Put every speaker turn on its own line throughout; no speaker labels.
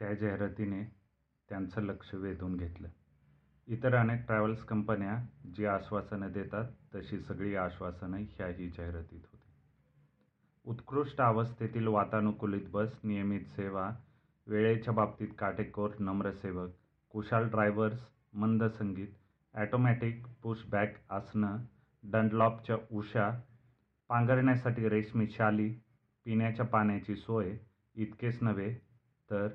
त्या जाहिरातीने त्यांचं लक्ष वेधून घेतलं. इतर अनेक ट्रॅव्हल्स कंपन्या जी आश्वासनं देतात तशी सगळी आश्वासनं ह्याही जाहिरातीत होती. उत्कृष्ट अवस्थेतील वातानुकूलित बस, नियमित सेवा, वेळेच्या बाबतीत काटेकोर नम्रसेवक, कुशाल ड्रायव्हर्स, मंद संगीत, ॲटोमॅटिक पुशबॅक आसनं, डनलॉपच्या उशा, पांघरण्यासाठी रेशमी शाली, पिण्याच्या पाण्याची सोय इतकेच नव्हे तर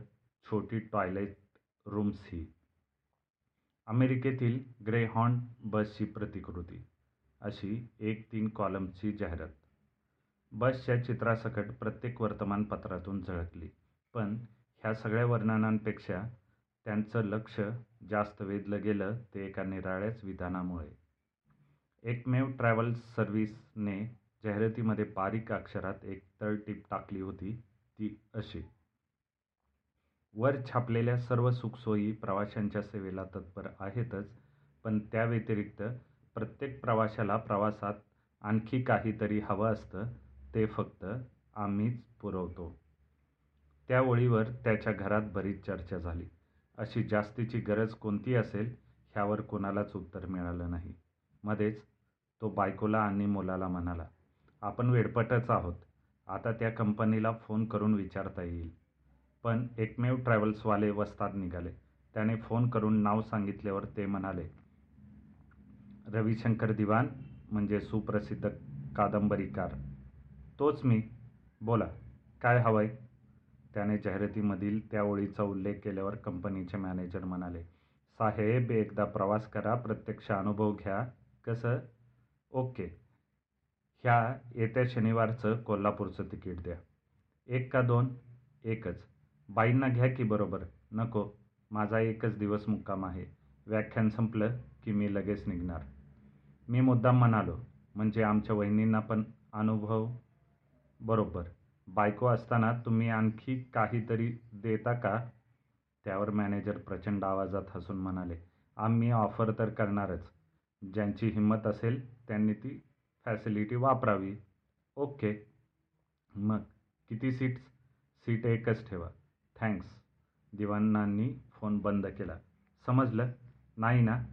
छोटी टॉयलेट रूम्स ही अमेरिकेतील ग्रेहॉन बसची प्रतिकृती अशी एक तीन कॉलमची जाहिरात. बसच्या चित्रासकट प्रत्येक वर्तमानपत्रातून झळकली. पण ह्या सगळ्या वर्णनांपेक्षा त्यांचं लक्ष जास्त वेधलं गेलं ते एका निराळ्याच विधानामुळे. एकमेव ट्रॅव्हल्स सर्व्हिसने जाहिरातीमध्ये बारीक अक्षरात एक तळटीप टाकली होती ती अशी. वर छापलेल्या सर्व सुखसोयी प्रवाशांच्या सेवेला तत्पर आहेतच पण त्या व्यतिरिक्त प्रत्येक प्रवाशाला प्रवासात आणखी काहीतरी हवं असतं ते फक्त आम्हीच पुरवतो. त्या ओळीवर त्याच्या घरात बरीच चर्चा झाली. अशी जास्तीची गरज कोणती असेल ह्यावर कुणालाच उत्तर मिळालं नाही. मध्येच तो बायकोला आणि मुलाला म्हणाला, आपण वेडपटच आहोत. आता त्या कंपनीला फोन करून विचारता येईल. पण एकमेव ट्रॅव्हल्सवाले वस्तात निघाले. त्याने फोन करून नाव सांगितल्यावर ते म्हणाले, रविशंकर दिवान म्हणजे सुप्रसिद्ध कादंबरीकार. तोच मी. बोला, काय हवंय? त्याने जाहिरातीमधील त्या ओळीचा उल्लेख केल्यावर कंपनीचे मॅनेजर म्हणाले, साहेब एकदा प्रवास करा, प्रत्यक्ष अनुभव घ्या. कसं? ओके. ह्या येत्या शनिवारचं कोल्हापूरचं तिकीट द्या. एक का दोन? एकच. बाईंना घ्या की बरोबर. नको, माझा एकच दिवस मुक्काम आहे. व्याख्यान संपलं की मी लगेच निघणार. मी मुद्दाम म्हणालो, म्हणजे आमच्या वहिनींना पण अनुभव बरोबर. बायको असताना तुम्ही आणखी काहीतरी देता का? त्यावर मॅनेजर प्रचंड आवाजात हसून म्हणाले, आम्ही ऑफर तर करणारच. ज्यांची हिंमत असेल त्यांनी ती फॅसिलिटी वापरावी. ओके. मग किती सीट्स? सीट एकच ठेवा. थँक्स. दिवाणांनी फोन बंद केला. समजलं? नाही ना?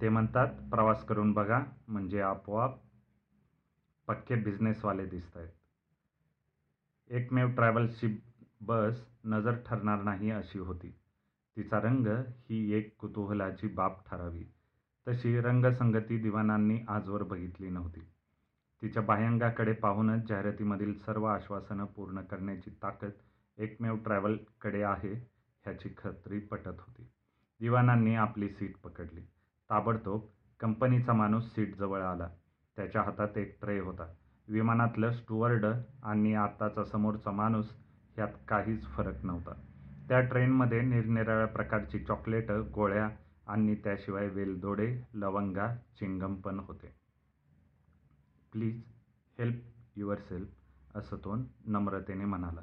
ते म्हणतात प्रवास करून बघा म्हणजे आपोआप पक्के बिझनेसवाले दिसत आहेत एकमेव ट्रॅव्हल्सची बस नजर ठरणार नाही अशी होती. तिचा रंग ही एक कुतूहलाची बाब ठरावी. तशी रंगसंगती दिवाणांनी आजवर बघितली नव्हती. तिच्या बाह्यंगाकडे पाहूनच जाहिरातीमधील सर्व आश्वासनं पूर्ण करण्याची ताकद एकमेव ट्रॅव्हलकडे आहे ह्याची खात्री पटत होती. दिवाणांनी आपली सीट पकडली. ताबडतोब कंपनीचा माणूस सीटजवळ आला. त्याच्या हातात एक ट्रे होता. विमानातलं स्टुअर्ड आणि आत्ताचा समोरचा माणूस ह्यात काहीच फरक नव्हता. त्या ट्रेनमध्ये निरनिराळ्या प्रकारची चॉकलेटं, गोळ्या आणि त्याशिवाय वेलदोडे, लवंगा, चिंगम पण होते. प्लीज हेल्प युअरसेल्फ असं तो नम्रतेने म्हणाला.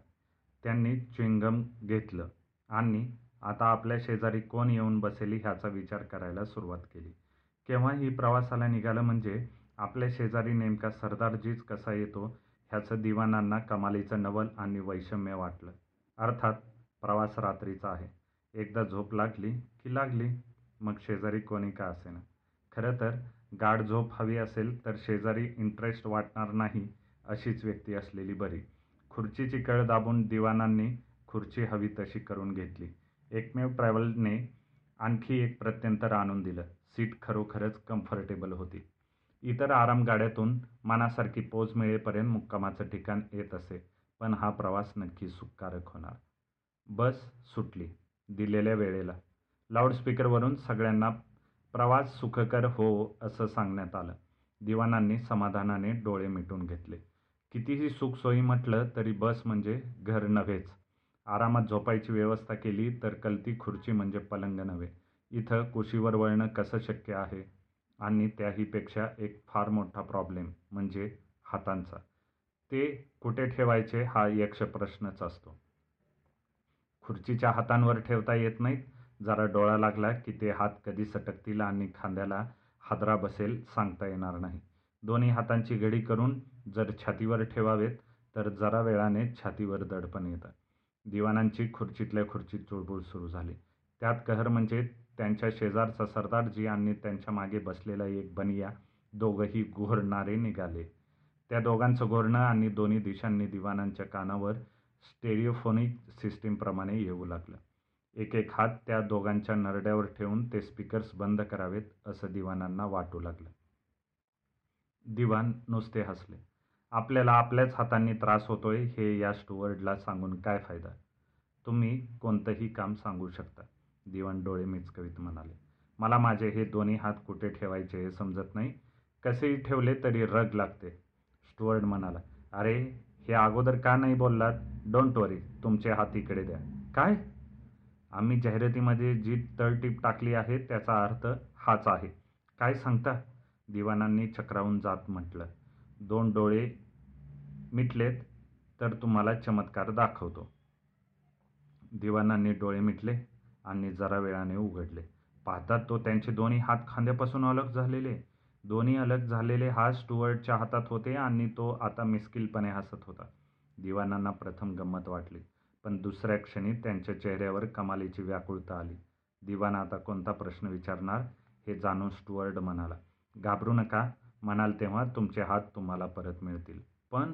त्यांनी च्युइंगम घेतलं आणि आता आपल्या शेजारी कोण येऊन बसेल ह्याचा विचार करायला सुरुवात केली. केव्हाही प्रवासाला निघालं म्हणजे आपल्या शेजारी नेमका सरदारजीच कसा येतो ह्याचं दिवाणांना कमालीचं नवल आणि वैषम्य वाटलं. अर्थात प्रवास रात्रीचा आहे. एकदा झोप लागली की लागली. मग शेजारी कोणी का असेना. खरं तर गाढ झोप हवी असेल तर शेजारी इंटरेस्ट वाटणार नाही अशीच व्यक्ती असलेली बरी. खुर्चीची कळ दाबून दिवाणांनी खुर्ची हवी तशी करून घेतली. एकमेव ट्रॅव्हलने आणखी एक प्रत्यंतर आणून दिलं. सीट खरोखरच कम्फर्टेबल होती. इतर आरामगाड्यातून मनासारखी पोच मिळेपर्यंत मुक्कामाचं ठिकाण येत असे. पण हा प्रवास नक्की सुखकारक होणार. बस सुटली. दिलेल्या वेळेला. लाऊडस्पीकरवरून सगळ्यांना प्रवास सुखकर होवो असं सांगण्यात आलं. दिवाणांनी समाधानाने डोळे मिटून घेतले. कितीही सुखसोयी म्हटलं तरी बस म्हणजे घर नव्हेच. आरामात झोपायची व्यवस्था केली तर कलती खुर्ची म्हणजे पलंग नव्हे. इथं कुशीवर वळणं कसं शक्य आहे? आणि त्याहीपेक्षा एक फार मोठा प्रॉब्लेम म्हणजे हातांचा. ते कुठे ठेवायचे हा यक्षप्रश्नच असतो. खुर्चीच्या हातांवर ठेवता येत नाहीत. जरा डोळा लागला की ते हात कधी सटकतील आणि खांद्याला हादरा बसेल सांगता येणार नाही. दोन्ही हातांची घडी करून जर छातीवर ठेवावेत तर जरा वेळाने छातीवर दडपण येतं. दिवाणांची खुर्चीतल्या खुर्चीत चुळबुळ सुरू झाली. त्यात कहर म्हणजे त्यांच्या शेजारचा सरदारजी आणि त्यांच्या मागे बसलेला एक बनिया दोघंही घोरणारे निघाले. त्या दोघांचं घोरणं आणि दोन्ही दिशांनी दिवाणांच्या कानावर स्टेरिओफोनिक सिस्टीमप्रमाणे येऊ लागलं. एक एक हात त्या दोघांच्या नरड्यावर ठेवून ते स्पीकर्स बंद करावेत असं दिवाणांना वाटू लागलं. दिवाण नुसते हसले. आपल्याला आपल्याच हातांनी त्रास होतोय हे या स्टुअर्डला सांगून काय फायदा? तुम्ही कोणतंही काम सांगू शकता दिवाण डोळे मिचकवीत म्हणाले. मला माझे हे दोन्ही हात कुठे ठेवायचे हे समजत नाही. कसेही ठेवले तरी रग लागते. स्टुअर्ड म्हणाला अरे हे अगोदर का नाही बोललात? डोंट वरी तुमचे हात इकडे द्या. काय? आम्ही जाहिरातीमध्ये जी तळटीप टाकली आहे त्याचा अर्थ हाच आहे. काय सांगता? दिवाणांनी चक्रावून जात म्हटलं. दोन डोळे मिटलेत तर तुम्हाला चमत्कार दाखवतो. दिवाणांनी डोळे मिटले आणि जरा वेळाने उघडले. पाहतात तो त्यांचे दोन्ही हात खांद्यापासून अलग झालेले. दोन्ही अलग झालेले हात स्टुअर्टच्या हातात होते आणि तो आता मिस्किलपणे हसत होता. दिवाणांना प्रथम गंमत वाटली पण दुसऱ्या क्षणी त्यांच्या चेहऱ्यावर कमालीची व्याकुळता आली. दिवाण आता कोणता प्रश्न विचारणार हे जाणून स्टुअर्ड म्हणाला घाबरू नका म्हणाल तेव्हा तुमचे हात तुम्हाला परत मिळतील. पण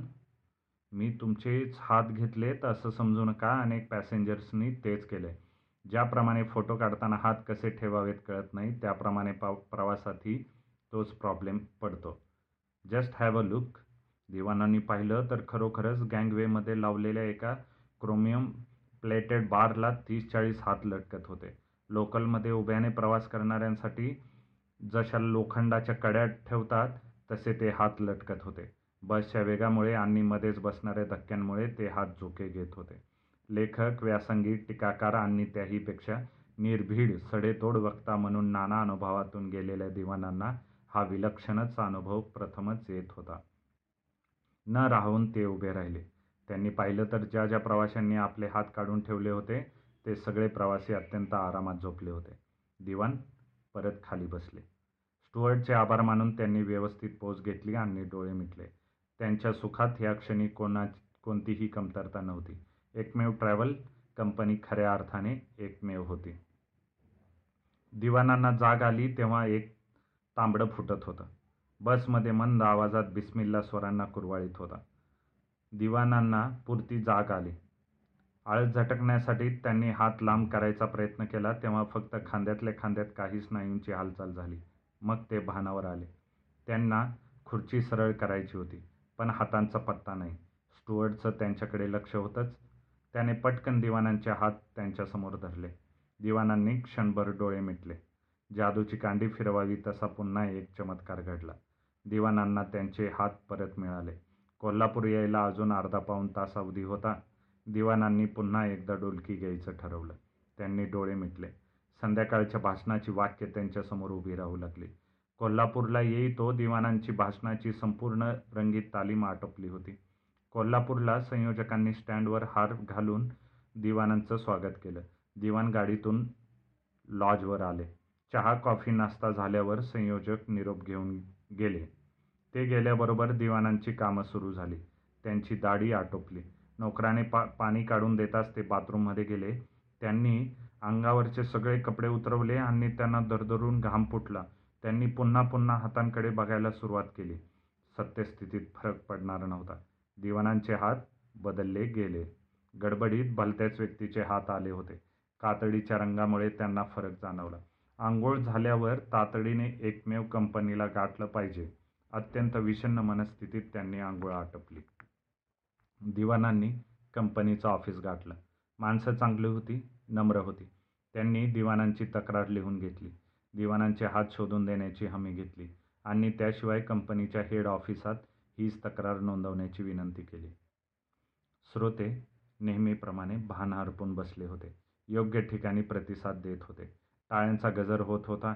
मी तुमचेच हात घेतलेत असं समजू नका अनेक पॅसेंजर्सनी तेच केलं आहे ज्याप्रमाणे फोटो काढताना हात कसे ठेवावेत कळत नाही त्याप्रमाणे पा प्रवासातही तोच प्रॉब्लेम पडतो. जस्ट हॅव अ लुक दिवाणांनी पाहिलं तर खरोखरच गँगवेमध्ये लावलेल्या एका क्रोमियम प्लेटेड बारला तीस चाळीस हात लटकत होते. लोकलमध्ये उभ्याने प्रवास करणाऱ्यांसाठी जशा लोखंडाच्या कड्या ठेवतात तसे ते हात लटकत होते. बसच्या वेगामुळे आणि मध्येच बसणाऱ्या धक्क्यांमुळे ते हात झोके घेत होते. लेखक व्यासंगी टीकाकार आणि त्याहीपेक्षा निर्भीड सडेतोड वक्ता म्हणून नाना अनुभवातून गेलेल्या दिवाणांना हा विलक्षणच अनुभव प्रथमच येत होता. न राहून ते उभे राहिले. त्यांनी पाहिलं तर ज्या ज्या प्रवाशांनी आपले हात काढून ठेवले होते ते सगळे प्रवासी अत्यंत आरामात झोपले होते. दिवाण परत खाली बसले. स्टुअर्टचे आभार मानून त्यांनी व्यवस्थित पोच घेतली आणि डोळे मिटले. त्यांच्या सुखात ह्या क्षणी कोणा कोणतीही कमतरता नव्हती. एकमेव ट्रॅव्हल कंपनी खऱ्या अर्थाने एकमेव होती. दिवाणांना जाग आली तेव्हा एक तांबडं फुटत होतं. बसमध्ये मंद आवाजात बिस्मिल्ला स्वरांना कुरवाळीत होता. दिवाणांना पुरती जाग आली. आळस झटकण्यासाठी त्यांनी हात लांब करायचा प्रयत्न केला तेव्हा फक्त खांद्यातल्या खांद्यात काही स्नायूंची हालचाल झाली. मग ते भानावर आले. त्यांना खुर्ची सरळ करायची होती पण हातांचा पत्ता नाही. स्टुअर्टचं त्यांच्याकडे लक्ष होतंच. त्याने पटकन दिवाणांचे हात त्यांच्यासमोर धरले. दिवाणांनी क्षणभर डोळे मिटले. जादूची कांडी फिरवावी तसा पुन्हा एक चमत्कार घडला. दिवाणांना त्यांचे हात परत मिळाले. कोल्हापूर यायला अजून अर्धा पाऊण तास अवधी होता. दिवाणांनी पुन्हा एकदा डोलकी घ्यायचं ठरवलं. त्यांनी डोळे मिटले. संध्याकाळच्या भाषणाची वाक्य त्यांच्यासमोर उभी राहू लागली. कोल्हापूरला येई तो दिवाणांची भाषणाची संपूर्ण रंगीत तालीम आटोपली होती. कोल्हापूरला संयोजकांनी स्टँडवर हार घालून दिवाणांचं स्वागत केलं. दिवाण गाडीतून लॉजवर आले. चहा कॉफी नाश्ता झाल्यावर संयोजक निरोप घेऊन गेले. ते गेल्याबरोबर दिवाणांची कामं सुरू झाली. त्यांची दाढी आटोपली. नोकराने पा पाणी काढून देताच ते बाथरूममध्ये गेले. त्यांनी अंगावरचे सगळे कपडे उतरवले आणि त्यांना दरदरून घाम फुटला. त्यांनी पुन्हा पुन्हा हातांकडे बघायला सुरुवात केली. सत्यस्थितीत फरक पडणार नव्हता. दिवाणांचे हात बदलले गेले. गडबडीत भलत्याच व्यक्तीचे हात आले होते. कातडीच्या रंगामुळे त्यांना फरक जाणवला. आंघोळ झाल्यावर तातडीने एकमेव कंपनीला गाठलं पाहिजे. अत्यंत विषण्ण मनस्थितीत त्यांनी आंघोळ आटपली. दिवाणांनी कंपनीचं ऑफिस गाठलं. माणसं चांगली होती नम्र होती. त्यांनी दिवाणांची तक्रार लिहून घेतली. दिवाणांचे हात शोधून देण्याची हमी घेतली आणि त्याशिवाय कंपनीच्या हेड ऑफिसात हीच तक्रार नोंदवण्याची विनंती केली. श्रोते नेहमीप्रमाणे भान हरपून बसले होते. योग्य ठिकाणी प्रतिसाद देत होते. टाळ्यांचा गजर होत होता.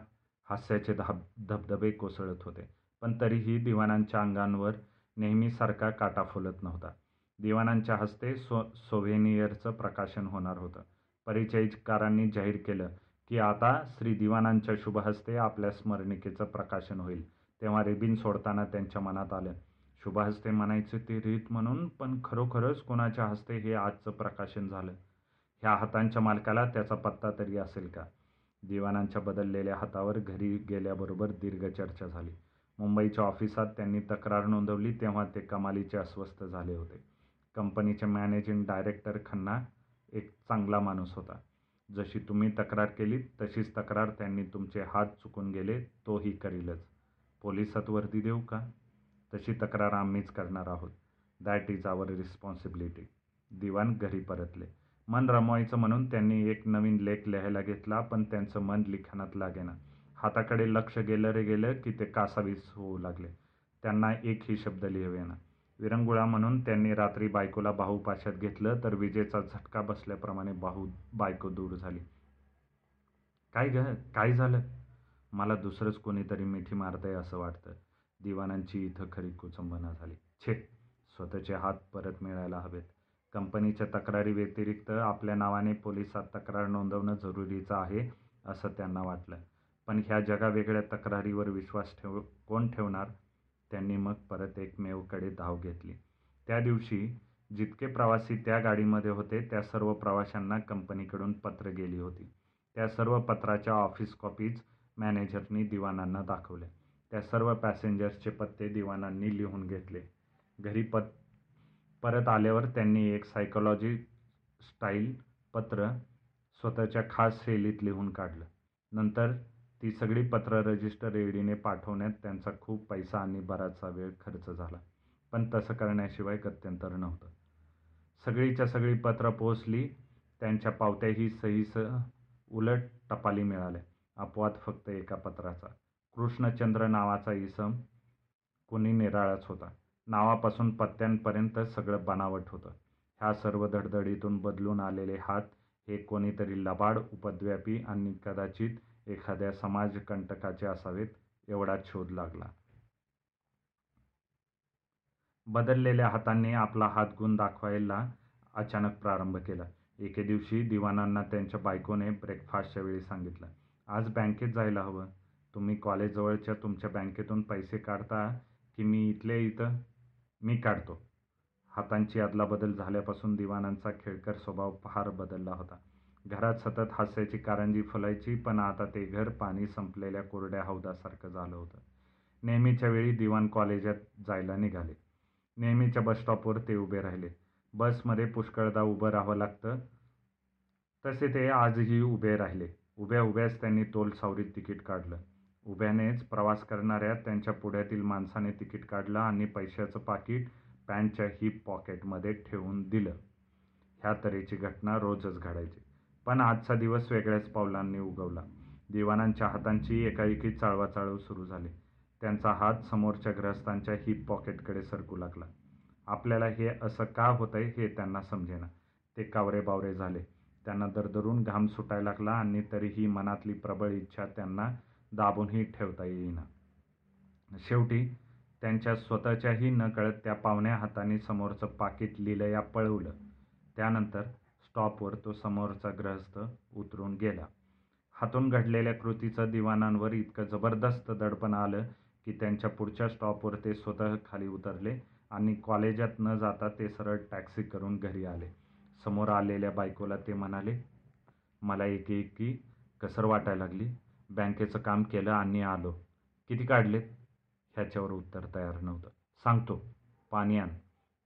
हास्याचे धाब धबधबे कोसळत होते. पण तरीही दिवाणांच्या अंगांवर नेहमीसारखा काटा फुलत नव्हता. दिवाणांच्या हस्ते सो सोव्हेनियरचं प्रकाशन होणार होतं. परिचयकारांनी जाहीर केलं की आता श्री दिवाणांच्या शुभहस्ते आपल्या स्मरणिकेचं प्रकाशन होईल. तेव्हा रिबीन सोडताना त्यांच्या मनात आलं. शुभहस्ते म्हणायचे ते रीत म्हणून पण खरोखरच कोणाच्या हस्ते हे आजचं प्रकाशन झालं? ह्या हातांच्या मालकाला त्याचा पत्ता तरी असेल का? दिवाणांच्या बदललेल्या हातावर घरी गेल्याबरोबर दीर्घ चर्चा झाली. मुंबईच्या ऑफिसात त्यांनी तक्रार नोंदवली तेव्हा ते कमालीचे अस्वस्थ झाले होते. कंपनीचे मॅनेजिंग डायरेक्टर खन्ना एक चांगला माणूस होता. जशी तुम्ही तक्रार केली तशीच तक्रार त्यांनी तुमचे हात चुकून गेले तोही करीलच. पोलिसात वर्दी देऊ का? तशी तक्रार आम्हीच करणार आहोत. दॅट इज आवर रिस्पॉन्सिबिलिटी दिवाण घरी परतले. मन रमवायचं म्हणून त्यांनी एक नवीन लेख लिहायला घेतला पण त्यांचं मन लिखाणात लागेना. हाताकडे लक्ष गेलं रे गेलं की ते कासावीस होऊ लागले. त्यांना एकही शब्द लिहवेना. विरंगुळा म्हणून त्यांनी रात्री बायकोला बाहुपाशात घेतलं तर विजेचा झटका बसल्याप्रमाणे बाहू बायको दूर झाली. काय ग? काय झालं? मला दुसरंच कोणीतरी मिठी मारतंय असं वाटतं. दिवाणांची इथं खरी कुचंबना झाली. छे स्वतःचे हात परत मिळायला हवेत. कंपनीच्या तक्रारी व्यतिरिक्त आपल्या नावाने पोलिसात तक्रार नोंदवणं जरुरीचं आहे असं त्यांना वाटलं. पण ह्या जगावेगळ्या तक्रारीवर विश्वास ठेव कोण ठेवणार? त्यांनी मग परत एकमेवकडे धाव घेतली. त्या दिवशी जितके प्रवासी त्या गाडीमध्ये होते त्या सर्व प्रवाशांना कंपनीकडून पत्र गेली होती. त्या सर्व पत्राच्या ऑफिस कॉपीज मॅनेजरनी दिवाणांना दाखवल्या त्या सर्व पॅसेंजर्सचे पत्ते दिवाणांनी लिहून घेतले. घरी पत परत आल्यावर त्यांनी एक सायकोलॉजी स्टाईल पत्र स्वतःच्या खास शैलीत लिहून काढलं. नंतर ती सगळी पत्र रजिस्टर रेडीने पाठवण्यात त्यांचा खूप पैसा आणि बराचसा वेळ खर्च झाला. पण तसं करण्याशिवाय गत्यंतर नव्हतं सगळीच्या सगळी पत्र पोहोचली त्यांच्या पावत्याही सहीसह उलट टपाली मिळाल्या. अपवाद फक्त एका पत्राचा. कृष्णचंद्र नावाचा इसम कोणी निराळाच होता. नावापासून पत्त्यांपर्यंत सगळं बनावट होतं. ह्या सर्व धडधडीतून बदलून आलेले हात हे कोणीतरी लबाड उपद्व्यापी आणि कदाचित एखाद्या समाजकंटकाचे असावेत एवढा शोध लागला. बदललेल्या हातांनी आपला हात गुण दाखवायला अचानक प्रारंभ केला. एके दिवशी दिवाणांना त्यांच्या बायकोने ब्रेकफास्टच्या वेळी सांगितलं आज बँकेत जायला हवं. तुम्ही कॉलेजजवळच्या तुमच्या बँकेतून पैसे काढता की मी इथल्या इथं? मी काढतो. हातांची अदलाबदल झाल्यापासून दिवाणांचा खेळकर स्वभाव फार बदलला होता. घरात सतत हास्याची कारंजी फुलायची पण आता ते घर पाणी संपलेल्या कोरड्या हौदासारखं झालं होतं. नेहमीच्या वेळी दिवाण कॉलेजात जायला निघाले. नेहमीच्या बसस्टॉपवर ते उभे राहिले. बसमध्ये पुष्कळदा उभं राहावं लागतं. तसे ते आजही उभे राहिले. उभ्या उभ्याच त्यांनी तोल सावरीत तिकीट काढलं. उभ्यानेच प्रवास करणाऱ्या त्यांच्या पुढ्यातील माणसाने तिकीट काढलं आणि पैशाचं पाकिट पॅन्टच्या हिप पॉकेटमध्ये ठेवून दिलं. ह्या तऱ्हेची घटना रोजच घडायची. पण आजचा दिवस वेगळ्याच पावलांनी उगवला. दिवाणांच्या हातांची एकाएकी चाळवाचाळव सुरू झाली. त्यांचा हात समोरच्या ग्रहस्थांच्या हिप पॉकेटकडे सरकू लागला. आपल्याला हे असं का होतंय हे त्यांना समजेना. ते कावरे बावरे झाले. त्यांना दरदरून घाम सुटायला लागला आणि तरीही मनातली प्रबळ इच्छा त्यांना दाबूनही ठेवता येईना. शेवटी त्यांच्या स्वतःच्याही नकळत त्या पावण्या हाताने समोरचं पाकिट लिलया पळवलं. त्यानंतर स्टॉपवर तो समोरचा ग्रहस्थ उतरून गेला. हातून घडलेल्या कृतीचं दिवाणांवर इतकं जबरदस्त दडपण आलं की त्यांच्या पुढच्या स्टॉपवर ते स्वतः खाली उतरले आणि कॉलेजात न जाता ते सरळ टॅक्सी करून घरी आले. समोर आलेल्या बायकोला ते म्हणाले मला एकेकी कसर वाटायला लागली. बँकेचं काम केलं आणि आलो. किती काढलेत? ह्याच्यावर उत्तर तयार नव्हतं. सांगतो. पाणी आण.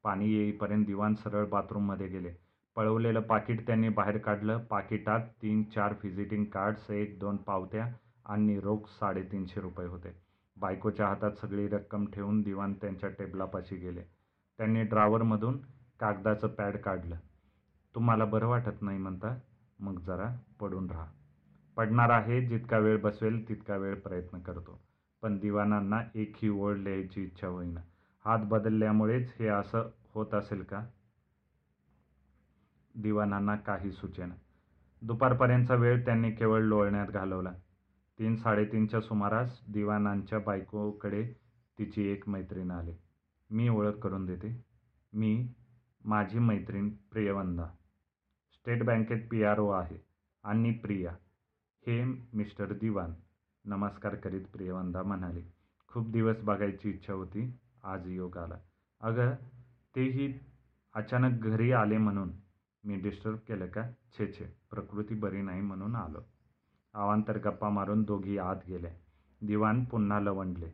पाणी येईपर्यंत दिवाण सरळ बाथरूममध्ये गेले. पळवलेलं पाकिट त्यांनी बाहेर काढलं. पाकिटात तीन चार व्हिजिटिंग कार्ड्स एक दोन पावत्या आणि रोख साडेतीनशे रुपये होते. बायकोच्या हातात सगळी रक्कम ठेवून दिवाण त्यांच्या टेबलापाशी गेले. त्यांनी ड्रावरमधून कागदाचं पॅड काढलं. तुम्हाला बरं वाटत नाही म्हणता मग जरा पडून राहा. पडणार आहे जितका वेळ बसवेल तितका वेळ प्रयत्न करतो. पण दिवाणांना एकही ओळ लिहायची इच्छा होईना. हात बदलल्यामुळेच हे असं होत असेल का? दिवाणांना काही सुचेना. दुपारपर्यंतचा वेळ त्यांनी केवळ लोळण्यात घालवला. तीन साडेतीनच्या सुमारास दिवाणांच्या बायकोकडे तिची एक मैत्रीण आली. मी ओळख करून देते. मी माझी मैत्रीण प्रियवंदा. स्टेट बँकेत पी आर ओ आहे आणि प्रिया. हे मिस्टर दिवान. नमस्कार करीत प्रियवंदा म्हणाली. खूप दिवस बघायची इच्छा होती. आज योग आला. अगं तेही अचानक घरी आले म्हणून. मी डिस्टर्ब केलं का? छे छे. प्रकृती बरी नाही म्हणून आलो. आवांतर गप्पा मारून दोघी आत गेल्या. दिवाण पुन्हा लवंडले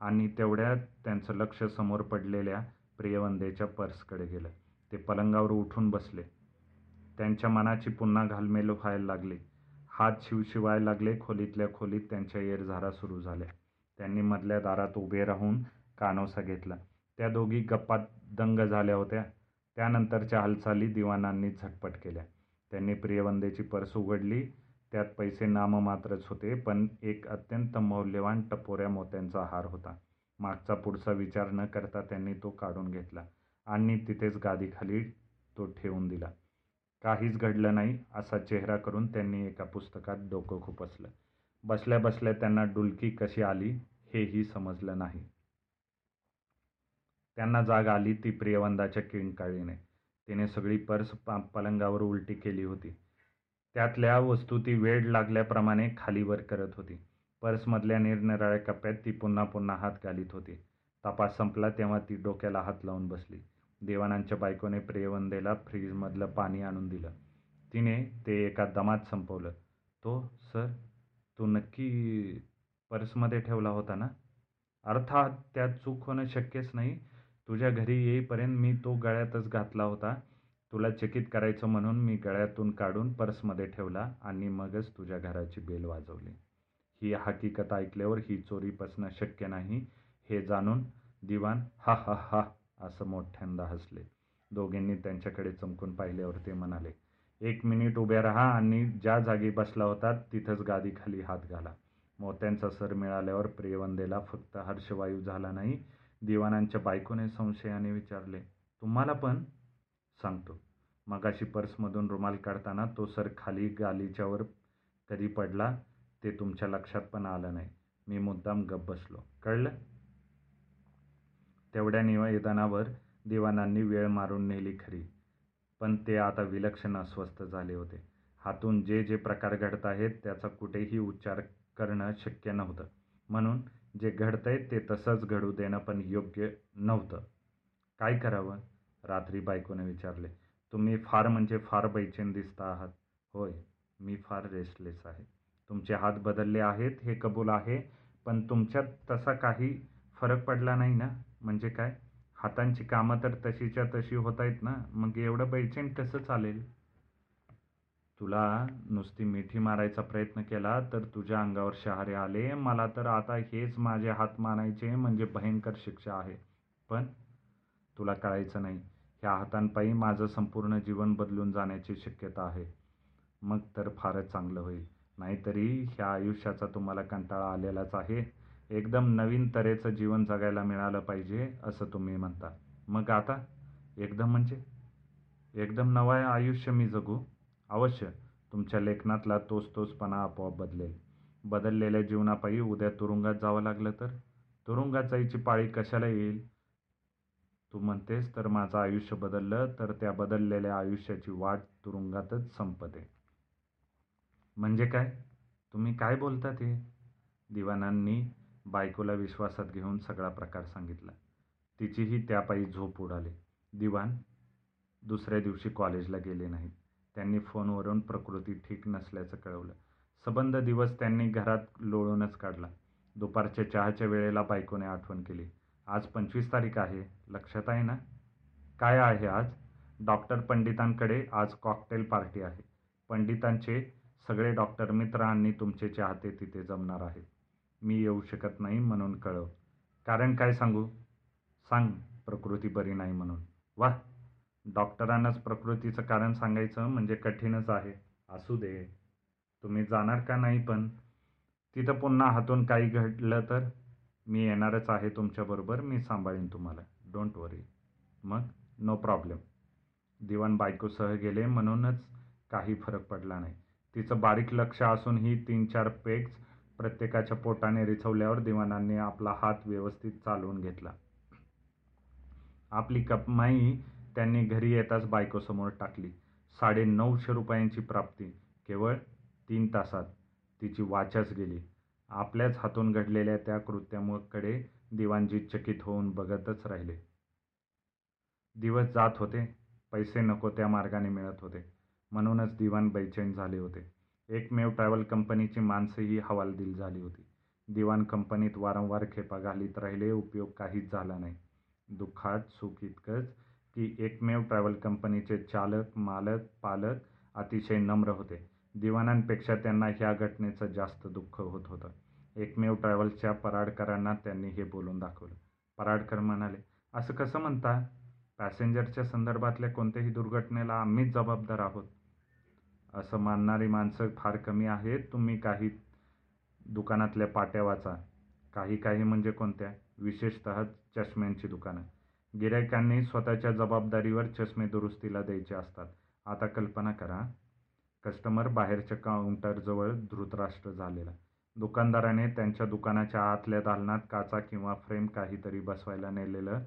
आणि तेवढ्यात त्यांचं लक्ष समोर पडलेल्या प्रियवंदेच्या पर्सकडे गेलं. ते पलंगावर उठून बसले. त्यांच्या मनाची पुन्हा घालमेल व्हायला लागली. हात शिवशिवाय लागले खोलीतल्या खोलीत त्यांच्या येरझारा सुरू झाल्या. त्यांनी मधल्या दारात उभे राहून कानोसा घेतला. त्या दोघी गप्पात दंग झाल्या होत्या. त्यानंतरच्या हालचाली दिवाणांनी झटपट केल्या. त्यांनी प्रियवंदेची पर्स उघडली. त्यात पैसे नाममात्रच होते पण एक अत्यंत मौल्यवान टपोऱ्या मोत्यांचा हार होता. मागचा पुढचा विचार न करता त्यांनी तो काढून घेतला आणि तिथेच गादीखाली तो ठेवून दिला. काहीच घडलं नाही असा चेहरा करून त्यांनी एका पुस्तकात डोकं खुपसलं. बसल्या बसल्या त्यांना डुलकी कशी आली हेही समजलं नाही. त्यांना जाग आली ती प्रियवंदाच्या किंकाळीने. तिने सगळी पर्स पा पलंगावर उलटी केली होती. त्यातल्या वस्तू ती वेळ लागल्याप्रमाणे खालीवर करत होती. पर्समधल्या निरनिराळ्या कप्प्यात ती पुन्हा पुन्हा हात घालीत होती. तपास संपला तेव्हा ती डोक्याला हात लावून बसली. देवानांच्या बायकोने प्रियवंदेला फ्रीजमधलं पाणी आणून दिलं. तिने ते एका दमात संपवलं. तो सर तू नक्की पर्समध्ये ठेवला होता ना? अर्थात त्यात चूक होणं शक्यच नाही तुझ्या घरी येईपर्यंत मी तो गळ्यातच घातला होता. तुला चकित करायचं म्हणून मी गळ्यातून काढून पर्समध्ये ठेवला आणि मगच तुझ्या घराची बेल वाजवली. ही हकीकत ऐकल्यावर ही चोरी पसणं शक्य नाही हे जाणून दिवाण हा हा हा असं मोठ्यांदा हसले. दोघींनी त्यांच्याकडे चमकून पाहिल्यावर ते म्हणाले एक मिनिट उभ्या राहा आणि ज्या जागी बसला होता तिथंच गादीखाली हात घाला. मोत्यांचा सर मिळाल्यावर प्रियवंदेला फक्त हर्षवायू झाला नाही दिवाणांच्या बायकोने संशयाने विचारले तुम्हाला पण? सांगतो. मगाशी पर्समधून रुमाल काढताना तो सर खाली गालीच्यावर कधी पडला ते तुमच्या लक्षात पण आलं नाही. मी मुद्दाम गप बसलो. कळलं? तेवढ्या निवेदनावर दिवाणांनी वेळ मारून नेली खरी पण ते आता विलक्षण अस्वस्थ झाले होते. हातून जे जे प्रकार घडत आहेत त्याचा कुठेही उच्चार करणं शक्य नव्हतं. म्हणून जे घडतंय ते तसंच घडू देणं पण योग्य नव्हतं. काय करावं? रात्री बायकोने विचारले तुम्ही फार म्हणजे फार बैचेन दिसता आहात. होय मी फार रेस्टलेस आहे. तुमचे हात बदलले आहेत हे कबूल आहे पण तुमच्यात तसा काही फरक पडला नाही ना? म्हणजे काय? हातांची कामं तर तशीच्या तशी होत आहेत ना? मग एवढं बैचेन कसं चालेल? तुला नुसती मिठी मारायचा प्रयत्न केला तर तुझ्या अंगावर शहारे आले. मला तर आता हेच माझे हात मानायचे म्हणजे भयंकर शिक्षा आहे. पण तुला कळायचं नाही ह्या हातांपायी माझं संपूर्ण जीवन बदलून जाण्याची शक्यता आहे. मग तर फारच चांगलं होईल. नाहीतरी ह्या आयुष्याचा तुम्हाला कंटाळा आलेलाच आहे. एकदम नवीन तऱ्हेचं जीवन जगायला मिळालं पाहिजे असं तुम्ही म्हणता. मग आता? एकदम म्हणजे? एकदम नवं आयुष्य मी जगू? अवश्य तुमच्या लेखनातला तोच तोचपणा आपोआप बदलेल. बदललेल्या जीवनापायी उद्या तुरुंगात जावं लागलं तर? तुरुंगात जायची पाळी कशाला येईल? तू म्हणतेस तर माझं आयुष्य बदललं तर त्या बदललेल्या आयुष्याची वाट तुरुंगातच संपते. म्हणजे काय? तुम्ही काय बोलता ते दिवाणांनी बायकोला विश्वासात घेऊन सगळा प्रकार सांगितला. तिचीही त्यापायी झोप उडाली. दिवाण दुसऱ्या दिवशी कॉलेजला गेले नाहीत. त्यांनी फोनवरून प्रकृती ठीक नसल्याचं कळवलं. सबंध दिवस त्यांनी घरात लोळूनच काढला. दुपारच्या चहाच्या वेळेला बायकोने आठवण केली. आज पंचवीस तारीख आहे. लक्षात आहे ना? काय आहे आज? डॉक्टर पंडितांकडे आज कॉकटेल पार्टी आहे. पंडितांचे सगळे डॉक्टर मित्र आणि तुमचे चाहते तिथे जमणार आहेत मी येऊ शकत नाही म्हणून कळव. कारण काय सांगू? सांग प्रकृती बरी नाही म्हणून. वा डॉक्टरांनाच प्रकृतीचं कारण सांगायचं म्हणजे कठीणच आहे. असू दे. तुम्ही जाणार का नाही पण? तिथं पुन्हा हातून काही घडलं तर? मी येणारच आहे तुमच्याबरोबर मी सांभाळीन तुम्हाला. डोंट वरी मग? नो प्रॉब्लेम दिवाण बायकोसह गेले म्हणूनच काही फरक पडला नाही. तिचं बारीक लक्ष असूनही तीन चार पेग्स प्रत्येकाच्या पोटाने रिचवल्यावर दिवाणांनी आपला हात व्यवस्थित चालवून घेतला. आपली कमाई त्यांनी घरी येताच बायकोसमोर टाकली. साडे नऊशे रुपयांची प्राप्ती. केवळ तीन तासात तिची वाचाच गेली. आपल्याच हातून घडलेल्या त्या कृत्यामुळे दिवाणजी चकित होऊन बघतच राहिले. दिवस जात होते. पैसे नको त्या मार्गाने मिळत होते. म्हणूनच दिवाण बेचैन झाले होते. एकमेव ट्रॅव्हल कंपनीची माणसंही हवालदिल झाली होती. दिवाण कंपनीत वारंवार खेपा घालीत राहिले उपयोग काहीच झाला नाही. दुःखात सुख इतकंच की एकमेव ट्रॅव्हल कंपनीचे चालक मालक पालक अतिशय नम्र होते. दिवाणांपेक्षा त्यांना ह्या घटनेचं जास्त दुःख होत होतं. एकमेव ट्रॅव्हल्सच्या पराडकरांना त्यांनी हे बोलून दाखवलं. पराडकर म्हणाले असं कसं म्हणता? पॅसेंजरच्या संदर्भातल्या कोणत्याही दुर्घटनेला आम्हीच जबाबदार आहोत. असं मानणारी माणसं फार कमी आहेत. तुम्ही काही दुकानातल्या पाट्या वाचा. काही काही म्हणजे कोणत्या? विशेषतः चष्म्यांची दुकानं. गिरायकांनी स्वतःच्या जबाबदारीवर चष्मे दुरुस्तीला द्यायचे असतात. आता कल्पना करा कस्टमर बाहेरच्या काउंटरजवळ धृतराष्ट्र झालेला. दुकानदाराने त्यांच्या दुकानाच्या आतल्या दालनात काचा किंवा फ्रेम काहीतरी बसवायला नेलेलं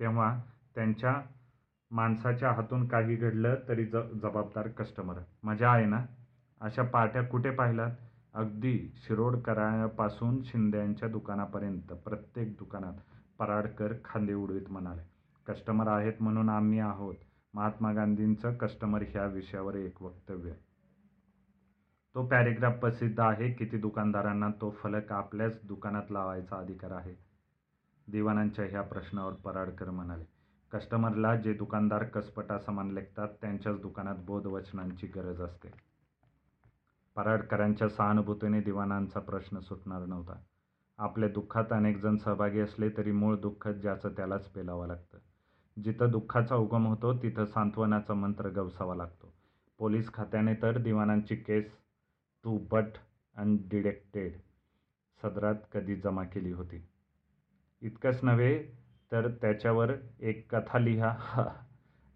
तेव्हा त्यांच्या माणसाच्या हातून काही घडलं तरी ज जबाबदार कस्टमर मजा आहे ना? अशा पाट्या कुठे पाहिलात? अगदी शिरोडकरापासून शिंद्यांच्या दुकानापर्यंत प्रत्येक दुकानात. पराडकर खांदे उडवीत म्हणाले. कस्टमर आहेत म्हणून आम्ही आहोत. महात्मा गांधींचं कस्टमर ह्या विषयावर एक वक्तव्य तो पॅरेग्राफ प्रसिद्ध आहे. किती दुकानदारांना तो फलक आपल्याच दुकानात लावायचा अधिकार आहे? दिवाणांच्या ह्या प्रश्नावर पराडकर म्हणाले. कस्टमरला जे दुकानदार कसपटा समान लेखतात त्यांच्याच दुकानात बोधवचनांची गरज असते. पराडकरांच्या सहानुभूतीने दिवाणांचा प्रश्न सुटणार नव्हता. आपल्या दुःखात अनेक जण सहभागी असले तरी मूळ दुःख ज्याचं त्यालाच पेलावं लागतं. जिथं दुःखाचा उगम होतो तिथं सांत्वनाचा मंत्र गवसावा लागतो. पोलीस खात्याने तर दिवाणांची केस टू बट अनडिडेक्टेड सदरात कधी जमा केली होती. इतकंच नव्हे तर त्याच्यावर एक कथा लिहा.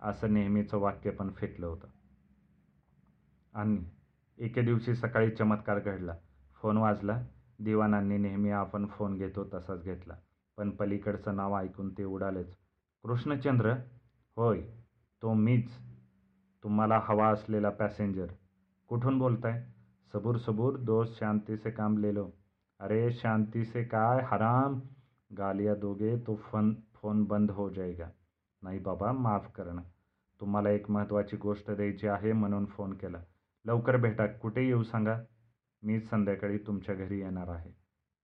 असं नेहमीचं वाक्य पण फेकलं होतं. आणि एके दिवशी सकाळी चमत्कार घडला. फोन वाजला. दिवाणांनी नेहमी आपण फोन घेतो तसाच घेतला. पण पलीकडचं नाव ऐकून ते उडालेच. कृष्णचंद्र? होय तो मीच. तुम्हाला हवा असलेला पॅसेंजर. कुठून बोलताय? सबूर सबूर दोस्त शांती से काम ले लो. अरे शांती से काय? हराम. गालिया दोगे तो फोन फोन बंद हो जाएगा नाही बाबा माफ करणं. तुम्हाला एक महत्त्वाची गोष्ट द्यायची आहे म्हणून फोन केला. लवकर भेटा कुठे येऊ सांगा? मी संध्याकाळी तुमच्या घरी येणार आहे.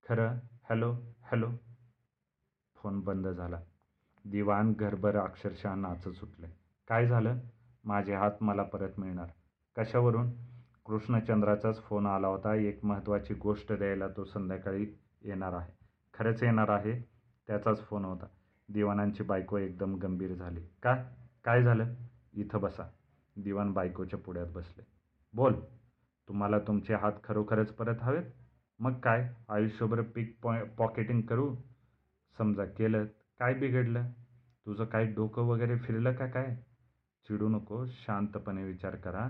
खरं? हॅलो? हॅलो? फोन बंद झाला. दिवाण घरभर अक्षरशः नाचत सुटले. काय झालं? माझे हात मला परत मिळणार. कशावरून? कृष्णचंद्राचाच फोन आला होता. एक महत्त्वाची गोष्ट द्यायला तो संध्याकाळी येणार आहे. खरंच येणार आहे? त्याचाच फोन होता. दिवाणांची बायको एकदम गंभीर झाली. का? काय झालं? इथं बसा. दिवाण बायकोच्या पुढ्यात बसले. बोल. तुम्हाला तुमचे हात खरोखरच परत हवेत? मग काय? आयुष्यभर पीक पॉ पॉकेटिंग करू? समजा केलं काय बिघडलं? तुझं काय डोकं वगैरे फिरलं का काय? चिडू नको शांतपणे विचार करा.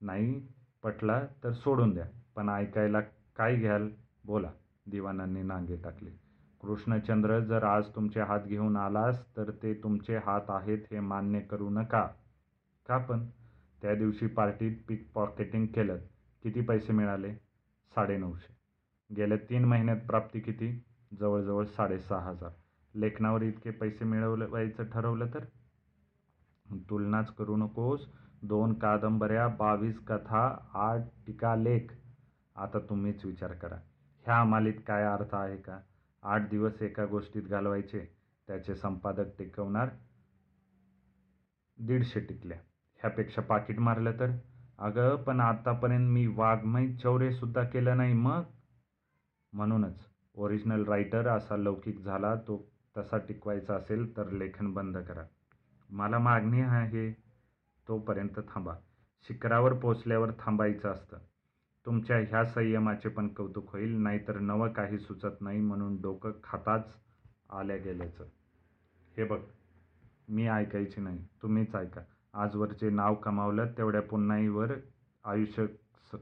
नाही पटला तर सोडून द्या. पण ऐकायला काय घ्याल? बोला. दिवाणांनी नांगे टाकले. कृष्णचंद्र जर आज तुमचे हात घेऊन आलास तर ते तुमचे हात आहेत हे मान्य करू नका. का पण? त्या दिवशी पार्टीत पिक पॉकेटिंग केलं. किती पैसे मिळाले? साडेनऊशे. गेल्या तीन महिन्यात प्राप्ती किती? जवळजवळ साडेसहा हजार लेखनावर इतके पैसे मिळवायचं ठरवलं तर? तुलनाच करू नकोस. दोन कादंबऱ्या बावीस कथा आठ टीका लेख. आता तुम्हीच विचार करा. ह्या मालित काय अर्थ आहे का? आठ दिवस एका गोष्टीत घालवायचे त्याचे संपादक टिकवणार? दीडशे टिकल्या. ह्यापेक्षा पाकिट मारलं तर? अगं पण आत्तापर्यंत मी वाघमय चौरेसुद्धा केलं नाही मग? म्हणूनच ओरिजिनल रायटर असा लौकिक झाला तो तसा टिकवायचा असेल तर लेखन बंद करा. मला मागणी आहे तोपर्यंत थांबा. शिखरावर पोचल्यावर थांबायचं असतं. तुमच्या ह्या संयमाचे पण कौतुक होईल नाहीतर नवं काही सुचत नाही म्हणून डोकं खाताच आल्या गेल्याचं. हे बघ मी ऐकायची नाही तुम्हीच ऐका. आजवरचे नाव कमावलं तेवढ्या पुन्हाहीवर आयुष्य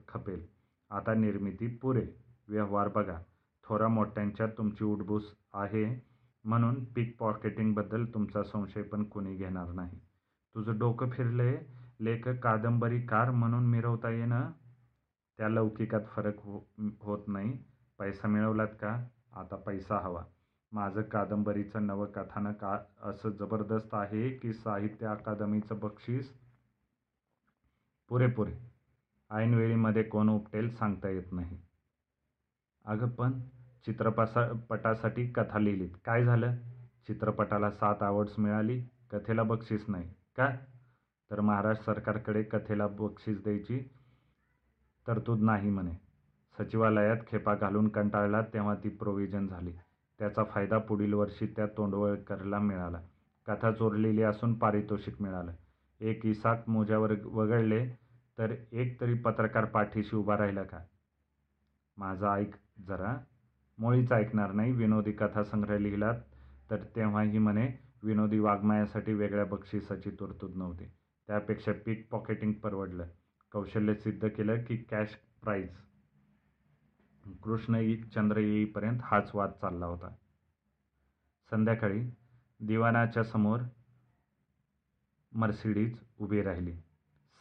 खपेल. आता निर्मिती पुरे. व्यवहार बघा. थोरा मोठ्यांच्यात तुमची उठबूस आहे म्हणून पीक पॉकेटिंगबद्दल तुमचा संशय पण कुणी घेणार नाही. तुझं डोकं फिरले लेखक कादंबरीकार म्हणून मिरवता येणं? त्या लौकिकात फरक हो होत नाही. पैसा मिळवलात का? आता पैसा हवा. माझं कादंबरीचं नवं कथानक आ असं जबरदस्त आहे की साहित्य अकादमीचं बक्षीस? पुरेपुरे ऐनवेळीमध्ये कोण उपटेल सांगता येत नाही. अगं पण चित्रपसा पटासाठी कथा लिहिलीत. काय झालं? चित्रपटाला सात अवॉर्ड्स मिळाली कथेला बक्षीस नाही. का? तर महाराष्ट्र सरकारकडे कथेला बक्षीस द्यायची तरतूद नाही म्हणे. सचिवालयात खेपा घालून कंटाळला तेव्हा ती प्रोव्हिजन झाली. त्याचा फायदा पुढील वर्षी त्या तोंडवळकरला मिळाला. कथा चोरलेली असून पारितोषिक मिळालं. एक इसाक मोज्यावर वगळले तर एक तरी पत्रकार पाठीशी उभा राहिला का? माझा ऐक जरा. मुळीच ऐकणार नाही. विनोदी कथासंग्रह लिहिलात तर तेव्हाही म्हणे विनोदी वाङ्मयासाठी वेगळ्या बक्षिसाची तरतूद नव्हती. त्यापेक्षा पीक पॉकेटिंग परवडलं. कौशल्य सिद्ध केलं की कॅश प्राईज कृष्ण चंद्र येईपर्यंत हाच वाद चालला होता. संध्याकाळी दिवाणाच्या समोर मर्सिडीज उभी राहिली.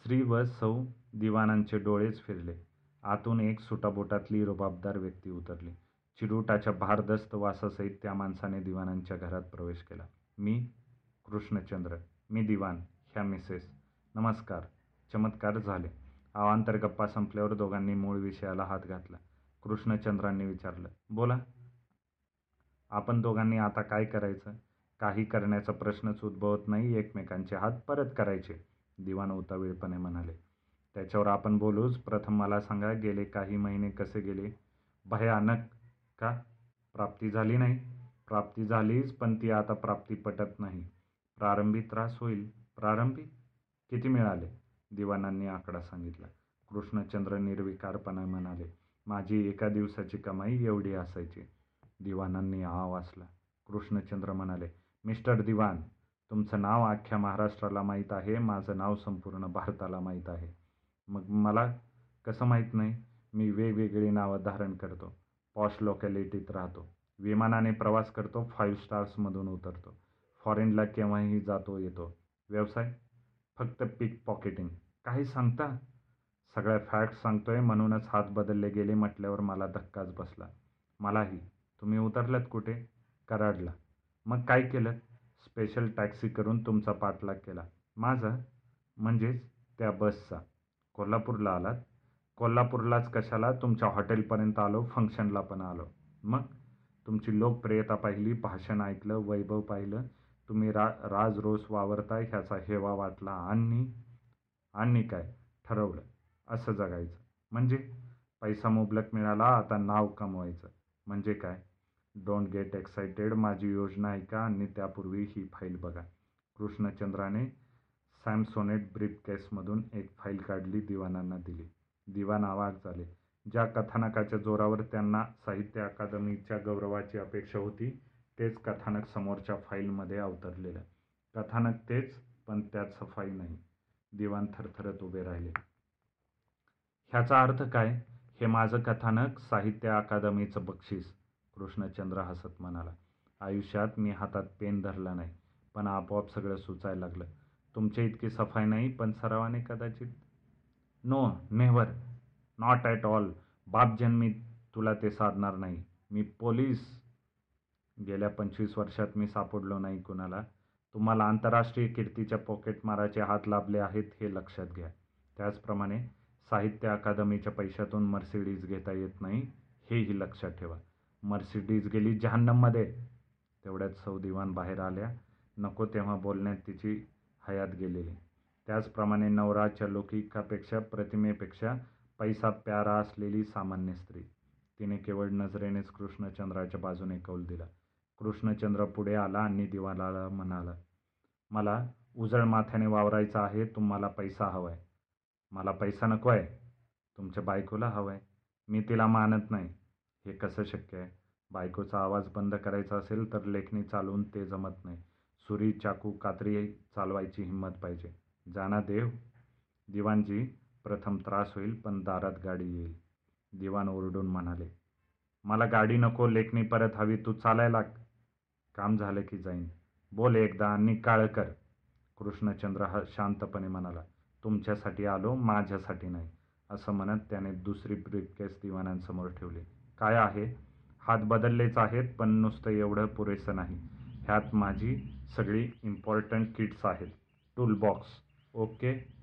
श्री व सौ दिवाणांचे डोळेच फिरले. आतून एक सुटाबोटातली रुबाबदार व्यक्ती उतरली. चिरुटाच्या भारदस्त वासासहित त्या माणसाने दिवाणांच्या घरात प्रवेश केला. मी कृष्णचंद्र मी दिवाण ह्या मिसेस. नमस्कार चमत्कार झाले. अवांतर गप्पा संपल्यावर दोघांनी मूळ विषयाला हात घातला. कृष्णचंद्रांनी विचारलं. बोला आपण दोघांनी आता काय करायचं? काही करण्याचा प्रश्नच उद्भवत नाही एकमेकांचे हात परत करायचे दिवाण उतावीळपणे म्हणाले. त्याच्यावर आपण बोलूच. प्रथम मला सांगा गेले काही महिने कसे गेले? भयानक का? प्राप्ती झाली नाही? प्राप्ती झालीच पण ती आता प्राप्ती पटत नाही. प्रारंभी त्रास होईल. प्रारंभी? किती मिळाले? दिवाणांनी आकडा सांगितला. कृष्णचंद्र निर्विकारपणे म्हणाले. माझी एका दिवसाची कमाई एवढी असायची. दिवाणांनी आ वाचला. कृष्णचंद्र म्हणाले मिस्टर दिवान तुमचं नाव अख्ख्या महाराष्ट्राला माहीत आहे माझं नाव संपूर्ण भारताला माहीत आहे. मग मला कसं माहीत नाही? मी वेगवेगळी नावं धारण करतो. पॉश लोकॅलिटीत राहतो. विमानाने प्रवास करतो फाईव्ह स्टार्समधून उतरतो. फॉरेनला केव्हाही जातो येतो. व्यवसाय? फक्त पिक पॉकेटिंग काही सांगता? सगळ्या फॅक्ट सांगतोय म्हणूनच हात बदलले गेले म्हटल्यावर मला धक्काच बसला. मलाही. तुम्ही उतरलात कुठे? कराडला. मग काय केलं? स्पेशल टॅक्सी करून तुमचा पाठलाग केला. माझा? म्हणजेच त्या बसचा कोल्हापूरला आलात? कोल्हापूरलाच कशाला? तुमच्या हॉटेलपर्यंत आलो फंक्शनला पण आलो. मग? तुमची लोकप्रियता पाहिली भाषण ऐकलं वैभव पाहिलं. तुम्ही रा राज रोज वावरताय ह्याचा हेवा वाटला. आणि? आणि काय? ठरवलं. असं जगायचं. म्हणजे पैसा मुबलक मिळाला आता नाव कमवायचं. म्हणजे काय? डोंट गेट एक्सायटेड माझी योजना ऐका आणि त्यापूर्वी ही फाईल बघा. कृष्णचंद्राने सॅमसोनेट ब्रीफ केसमधून एक फाईल काढली दिवाणांना दिली. दिवाण आवाज झाले. ज्या कथानकाच्या जोरावर त्यांना साहित्य अकादमीच्या गौरवाची अपेक्षा होती तेच कथानक समोरच्या फाईलमध्ये अवतरलेलं. कथानक तेच पण त्यात सफाई नाही. दिवाण थरथरत उभे राहिले. ह्याचा अर्थ काय? हे माझं कथानक साहित्य अकादमीचं बक्षीस कृष्णचंद्र हसत म्हणाला. आयुष्यात मी हातात पेन धरला नाही पण आपोआप सगळं सुचायला लागलं. तुमच्या इतकी सफाई नाही पण सरावाने कदाचित no never not at all. बापजन्मी तुला ते साधणार नाही. मी पोलीस. गेल्या पंचवीस वर्षात मी सापडलो नाही कुणाला. तुम्हाला आंतरराष्ट्रीय कीर्तीच्या पॉकेटमाराचे हात लाभले आहेत हे लक्षात घ्या. त्याचप्रमाणे साहित्य अकादमीच्या पैशातून मर्सिडीज घेता येत नाही हेही लक्षात ठेवा. मर्सिडीज गेली जहान्नममध्ये. तेवढ्यात सौदिवान बाहेर आल्या. नको तेव्हा बोलण्यात तिची हयात गेलेली. त्याचप्रमाणे नवराच्या लौकिकापेक्षा प्रतिमेपेक्षा पैसा प्यारा असलेली सामान्य स्त्री. तिने केवळ नजरेनेच कृष्णचंद्राच्या बाजूने कौल दिला. कृष्णचंद्र पुढे आला आणि दिवाला म्हणाला मला उजळ माथ्याने वावरायचं आहे तुम्हाला पैसा हवा आहे मला पैसा नको आहे. तुमच्या बायकोला हवं आहे. मी तिला मानत नाही. हे कसं शक्य आहे? बायकोचा आवाज बंद करायचा असेल तर लेखणी चालवून ते जमत नाही. सुरी चाकू कात्री चालवायची हिंमत पाहिजे. जाना देव. दिवाणजी प्रथम त्रास होईल पण दारात गाडी येईल. दिवाण ओरडून म्हणाले मला गाडी नको लेखणी परत हवी तू चालायला काम झालं की जाईन. बोल एकदा आणि काळ कर. कृष्णचंद्र हा शांतपणे म्हणाला तुमच्यासाठी आलो माझ्यासाठी नाही असं म्हणत त्याने दुसरी ब्रीफकेस दिवाणांसमोर ठेवली. काय आहे? हात बदललेच आहेत पण नुसतं एवढं पुरेसं नाही. ह्यात माझी सगळी इम्पॉर्टंट किट्स आहेत. Toolbox okay